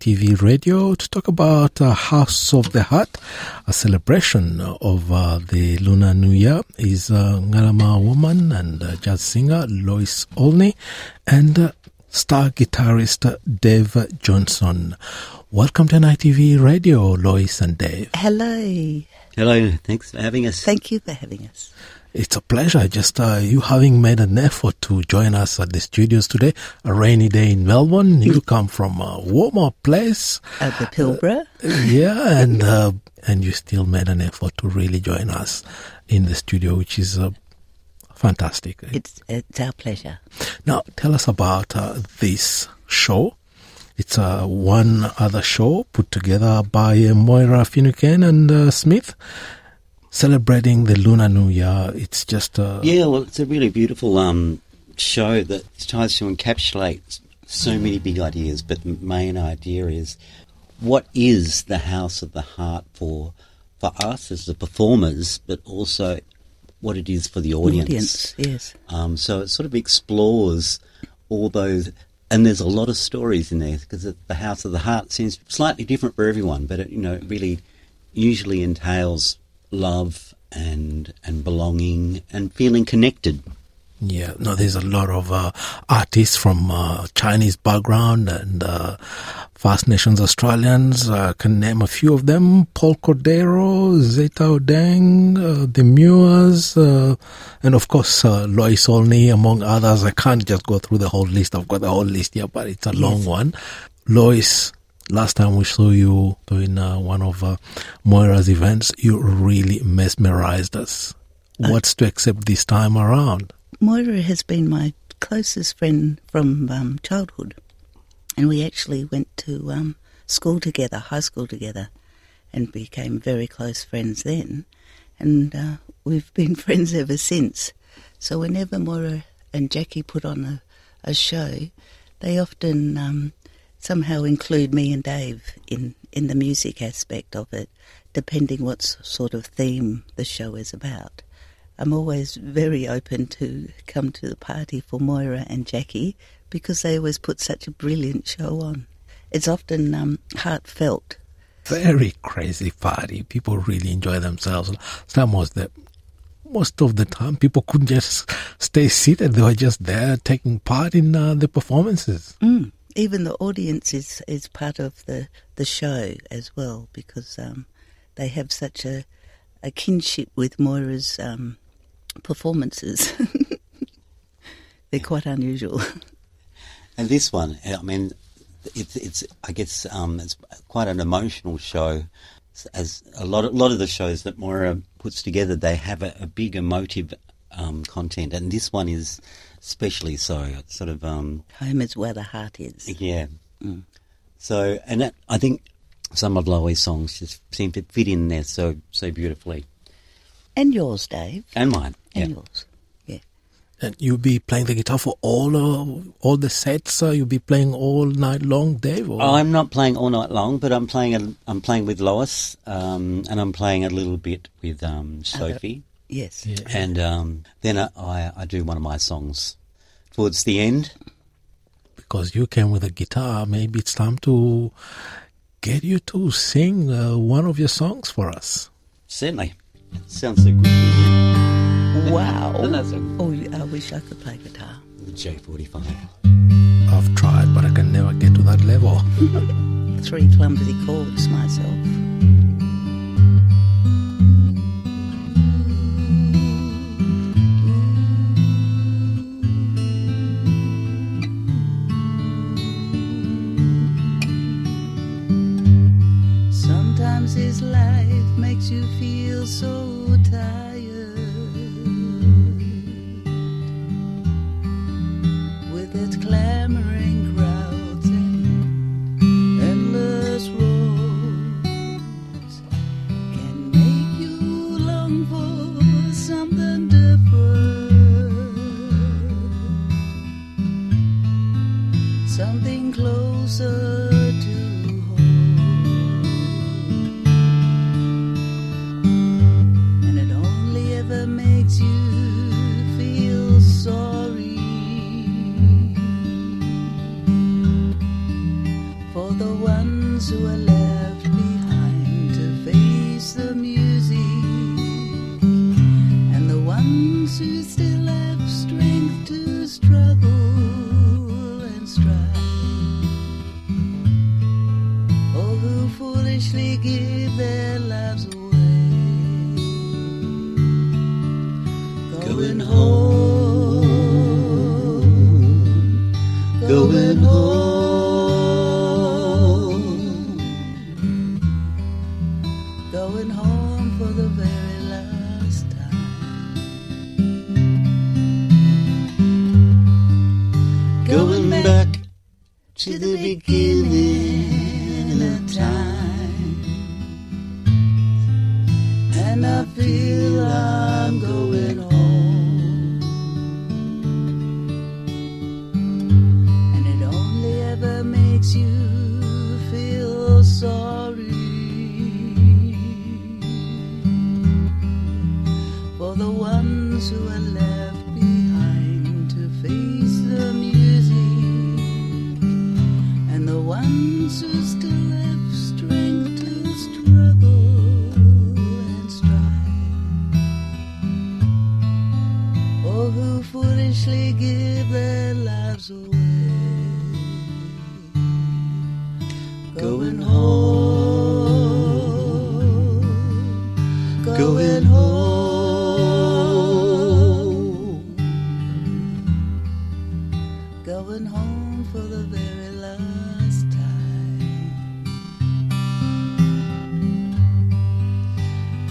NITV Radio to talk about uh, House of the Heart, a celebration of uh, the Lunar New Year. Is uh, Ngarluma woman and uh, jazz singer Lois Olney and uh, star guitarist Dave Johnson. Welcome to NITV Radio, Lois and Dave. Hello. Hello, thanks for having us. Thank you for having us. It's a pleasure just uh, you having made an effort to join us at the studios today. A rainy day in Melbourne. You come from a warmer place. At the Pilbara. yeah, and uh, and you still made an effort to really join us in the studio, which is uh, fantastic. It's it's our pleasure. Now, tell us about uh, this show. It's uh, one other show put together by uh, Moira Finucane and uh, Smith, celebrating the Lunar New Year. It's just uh, Yeah, well, it's a really beautiful um, show that tries to encapsulate so many big ideas, but the main idea is what is the House of the Heart for for us as the performers, but also what it is for the audience. Audience, yes. Um, so it sort of explores all those, and there's a lot of stories in there because the House of the Heart seems slightly different for everyone, but it, you know, it really usually entails love and and belonging and feeling connected. Yeah, no, there's a lot of uh, artists from uh, Chinese background and uh, First Nations Australians. I can name a few of them: Paul Cordero, Zeta Odeng, uh, the Muirs, uh, and of course uh, Lois Olney, among others. I can't just go through the whole list. I've got the whole list here, but it's a long one. Lois, last time we saw you doing uh, one of uh, Moira's events, you really mesmerized us. What's to accept this time around? Moira has been my closest friend from um, childhood, and we actually went to um, school together, high school together, and became very close friends then. And uh, we've been friends ever since. So whenever Moira and Jackie put on a, a show, they often um, somehow include me and Dave in, in the music aspect of it, depending what sort of theme the show is about. I'm always very open to come to the party for Moira and Jackie because they always put such a brilliant show on. It's often um, heartfelt. very crazy party. People really enjoy themselves. Some was the most of the time people couldn't just stay seated; they were just there taking part in uh, the performances. Mm. Even the audience is, is part of the, the show as well because um, they have such a, a kinship with Moira's um, performances. They're quite unusual. And this one, I mean, it's it's I guess um, it's quite an emotional show. As a lot of, lot of the shows that Moira puts together, they have a, a big emotive um, content, and this one is especially so. It's sort of um, Home is where the heart is. yeah. So, and that, I think some of Lois' songs just seem to fit in there so so beautifully, And yours, Dave. and mine. Yeah. And yours. Yeah. And you'll be playing the guitar for all uh, all the sets. Uh, you'll be playing all night long, Dave. Or? I'm not playing all night long, but I'm playing. A, I'm playing with Lois, um, and I'm playing a little bit with um, Sophie, Yes. Yeah. and um, then I, I, I do one of my songs towards the end. because you came with a guitar, maybe it's time to get you to sing uh, one of your songs for us. Certainly, sounds so good. Wow. Doesn't that so- Oh, I wish I could play guitar. The J45. I've tried, but I can never get to that level. Three clumsy chords myself. So tired with its clamoring crowds and endless roads can make you long for something different, something closer feel I'm going home. And it only ever makes you feel sorry for the ones who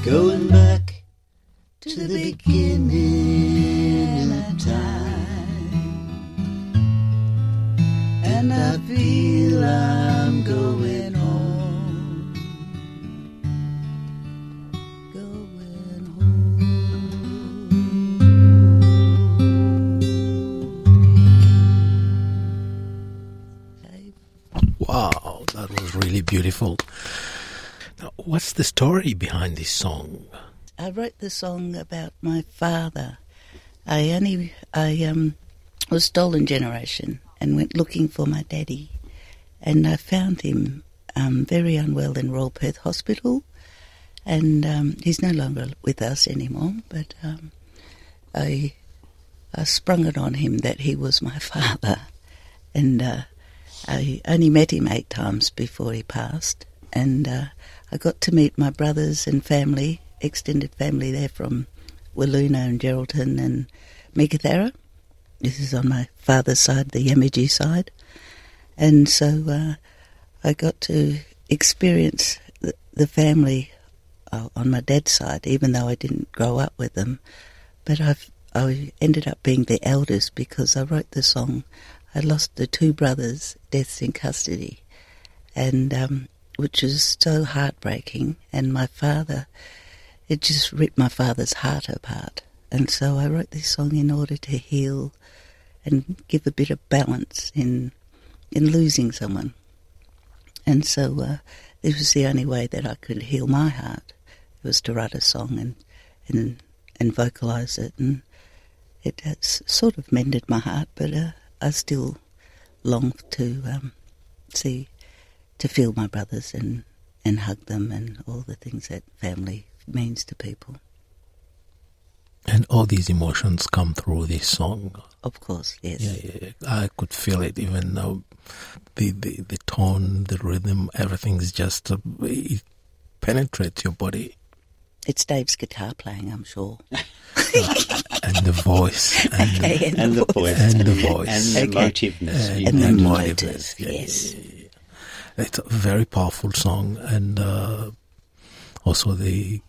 Going back to the beginning of time. and I feel I'm going home. Going home. Wow, that was really beautiful. What's the story behind this song? I wrote the song about my father. I only I um was stolen generation and went looking for my daddy, and I found him um, very unwell in Royal Perth Hospital, and um, he's no longer with us anymore. But um, I I sprung it on him that he was my father, and uh, I only met him eight times before he passed, and uh, I got to meet my brothers and family, extended family there from Wiluna and Geraldton and Meekatharra. This is on my father's side, the Yamaji side, and so uh, I got to experience the, the family uh, on my dad's side, even though I didn't grow up with them. But I've I ended up being the eldest because I wrote the song. I lost the two brothers, deaths in custody, and um, which was so heartbreaking. And my father, it just ripped my father's heart apart. And so I wrote this song in order to heal and give a bit of balance in in losing someone. And so uh, this was the only way that I could heal my heart. It was to write a song and and and vocalize it, and it has sort of mended my heart. But uh, I still long to um, see, to feel my brothers and and hug them, and all the things that family means to people. And all these emotions come through this song. Of course, yes. Yeah, yeah, I could feel it even though the, the, the tone, the rhythm, everything is just, uh, it penetrates your body. It's Dave's guitar playing, I'm sure. And the voice. And, Okay, And the voice. And the voice. And the Okay. motiveness. And and the and motive, motiveness, yeah, yes. It's a very powerful song, and uh, also the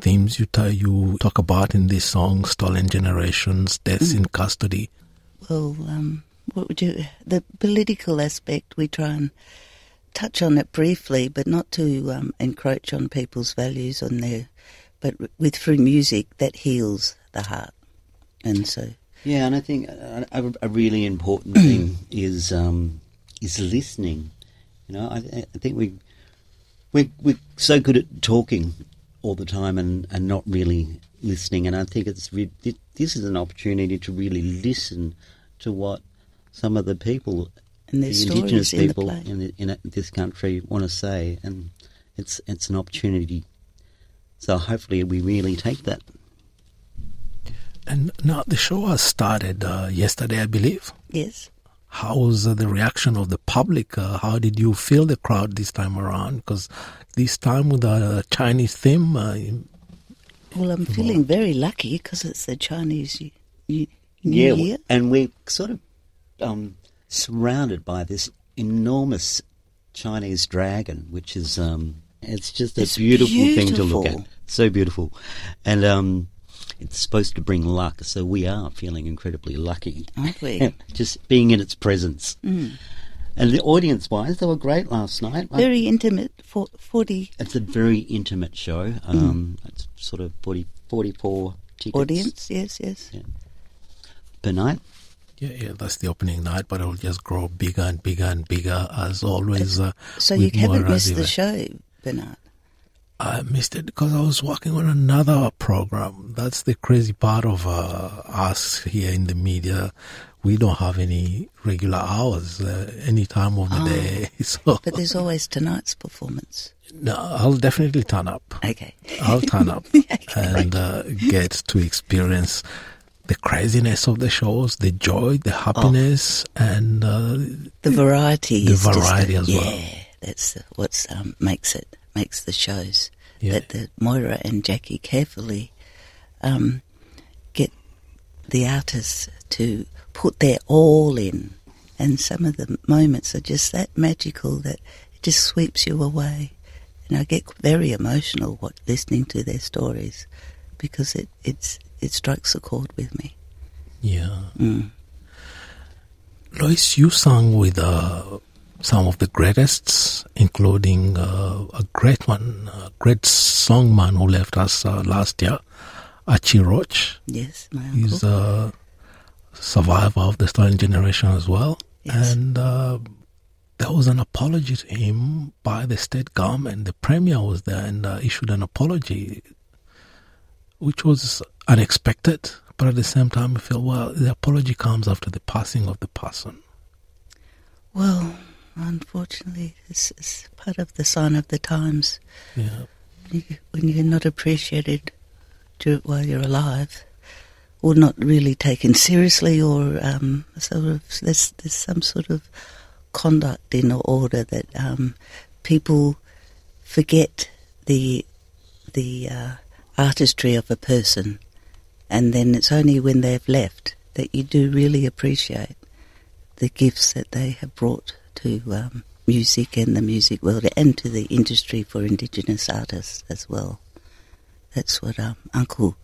themes you ta- you talk about in this song: stolen generations, deaths in custody. Well, um, what would you? The political aspect, we try and touch on it briefly, but not to um, encroach on people's values on their. But with through music, that heals the heart, and so Yeah, and I think a, a, a really important thing is um, is listening. You know, I, I think we we we're so good at talking all the time and, and not really listening. And I think it's re- this is an opportunity to really listen to what some of the people And the indigenous stories in the people in, the, in it- this country want to say, and it's it's an opportunity. So hopefully we really take that. And now the show has started uh, yesterday, I believe. Yes. How was uh, the reaction of the public? Uh, how did you feel the crowd this time around? Because this time with a Chinese theme, uh, Well, I'm feeling very lucky because it's the Chinese New, New New Year. and we're sort of um, surrounded by this enormous Chinese dragon, which is um, it's just a It's beautiful, thing to look at. So beautiful, and um, it's supposed to bring luck. So we are feeling incredibly lucky, Aren't we? just being in its presence. And the audience-wise, they were great last night. I- Very intimate. For, 40 it's a very intimate show. Um, It's sort of 40, 44 tickets audience. Yes, yes. per night. yeah, yeah, that's the opening night, but it will just grow bigger and bigger and bigger as always. Uh, So you haven't missed the event. show, Bernard. I missed it because I was working on another program. That's the crazy part of uh, us here in the media. We don't have any regular hours, uh, any time of the day. So But there's always tonight's performance. no, I'll definitely turn up. Okay. I'll turn up and uh, get to experience the craziness of the shows, the joy, the happiness, and uh, The variety. The variety as yeah, well. that's what um, makes it makes the shows. Yeah. That the Moira and Jackie carefully um, get the artists to put their all in, and some of the moments are just that magical that it just sweeps you away. And I get very emotional what listening to their stories because it it's it strikes a chord with me. yeah. Mm. Lois, you sang with uh, some of the greatest, including uh, a great one, a great songman who left us uh, last year, Archie Roach. Yes, my uncle. He's a survivor of the stolen generation as well. Yes. And uh, there was an apology to him by the state government. The premier was there and uh, issued an apology, which was unexpected. But at the same time, I feel, well, the apology comes after the passing of the person. Well, unfortunately, this is part of the sign of the times. Yeah. When you're not appreciated while you're alive, or not really taken seriously, or um, sort of there's there's some sort of conduct in order that um, people forget the the uh, artistry of a person, and then it's only when they've left that you do really appreciate the gifts that they have brought to um, music and the music world and to the industry for Indigenous artists as well. That's what um, Uncle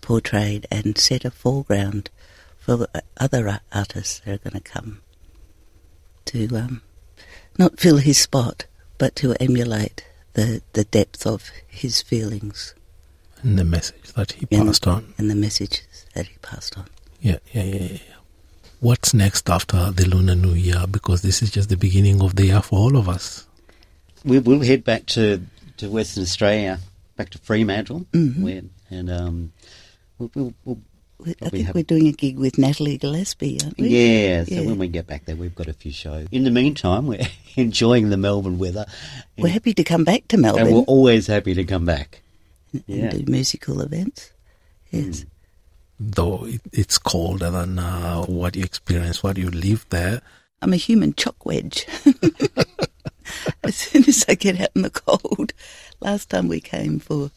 portrayed and set a foreground for uh, other artists that are going to come to um, not fill his spot, but to emulate the, the depth of his feelings And the message that he and, passed on. and the messages that he passed on. Yeah, yeah, yeah, yeah. What's next after the Lunar New Year? Because this is just the beginning of the year for all of us. We will head back to, to Western Australia, back to Fremantle, Mhm. where, and um, we'll, we'll, we'll I think have- we're doing a gig with Natalie Gillespie, aren't we? yeah. So when we get back there, we've got a few shows. In the meantime, we're enjoying the Melbourne weather, We're happy to come back to and Melbourne we're always happy to come back. and yeah. do musical events. Yes. Though it, it's colder than uh, what you experience, what you live there. I'm a human chock wedge. as soon as I get out in the cold. Last time we came for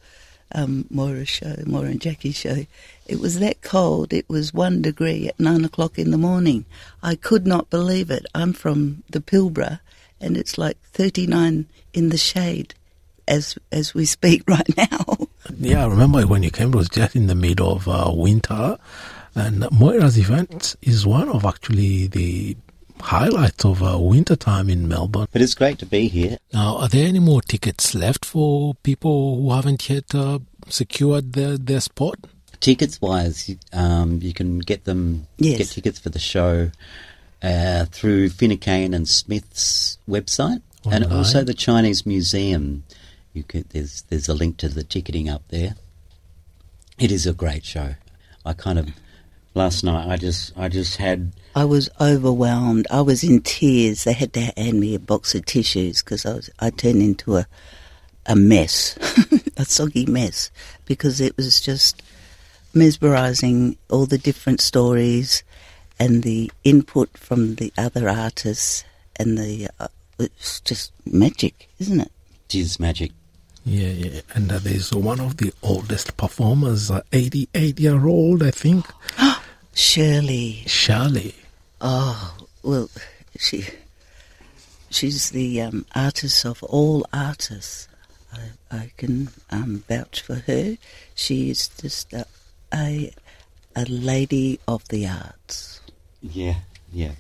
um, Moira's show, Moira and Jackie's show, it was that cold. It was one degree at nine o'clock in the morning. I could not believe it. I'm from the Pilbara, and it's like 39 in the shade as as we speak right now. Yeah, I remember when you came, it was just in the middle of uh, winter. And Moira's event is one of actually the highlights of uh, winter time in Melbourne. But it's great to be here. Now, are there any more tickets left for people who haven't yet uh, secured their, their spot? Tickets wise, um, you can get them Yes. get tickets for the show uh, through Finucane and Smith's website, and also the Chinese Museum. You there's there's a link to the ticketing up there. It is a great show. I kind of last night. I just, I just had. I was overwhelmed. I was in tears. They had to hand me a box of tissues because I was I turned into a a mess, a soggy mess, because it was just mesmerising. All the different stories and the input from the other artists and the uh, it's just magic, isn't it? It is magic. Yeah, yeah. And uh, there's one of the oldest performers, uh, 88 year old, I think, Shirley. Shirley. Oh well, she she's the um, artist of all artists. I, I can um, vouch for her. She is just a, a a lady of the arts. Yeah, yeah.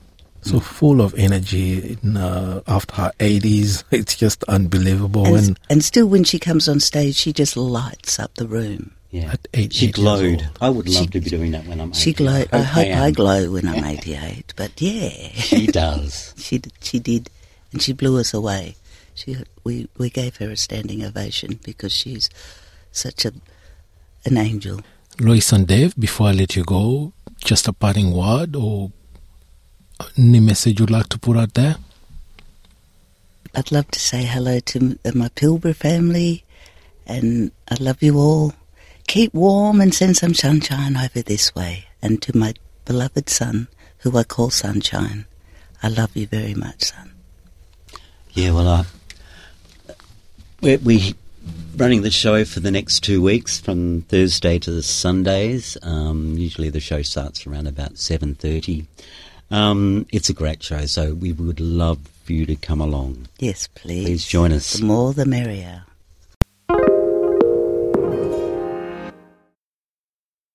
So full of energy in, uh, after her 80s. It's just unbelievable. And, And, and still, when she comes on stage, she just lights up the room. Yeah. At eight- she eight glowed. I would love She- to be doing that when I'm She 80. glowed. I hope I am. glow when I'm 88. But yeah, She does. she she did, and she blew us away. She we we gave her a standing ovation because she's such a an angel. Lois and Dave, before I let you go, just a parting word or any message you'd like to put out there? I'd love to say hello to uh, my Pilbara family, and I love you all. Keep warm and send some sunshine over this way. And to my beloved son, who I call Sunshine, I love you very much, son. Yeah, well, uh, we're we running the show for the next two weeks from Thursday to Sundays. Um, usually the show starts around about seven thirty. Um, it's a great show, so we would love for you to come along. Yes, please. Please join us. The more the merrier.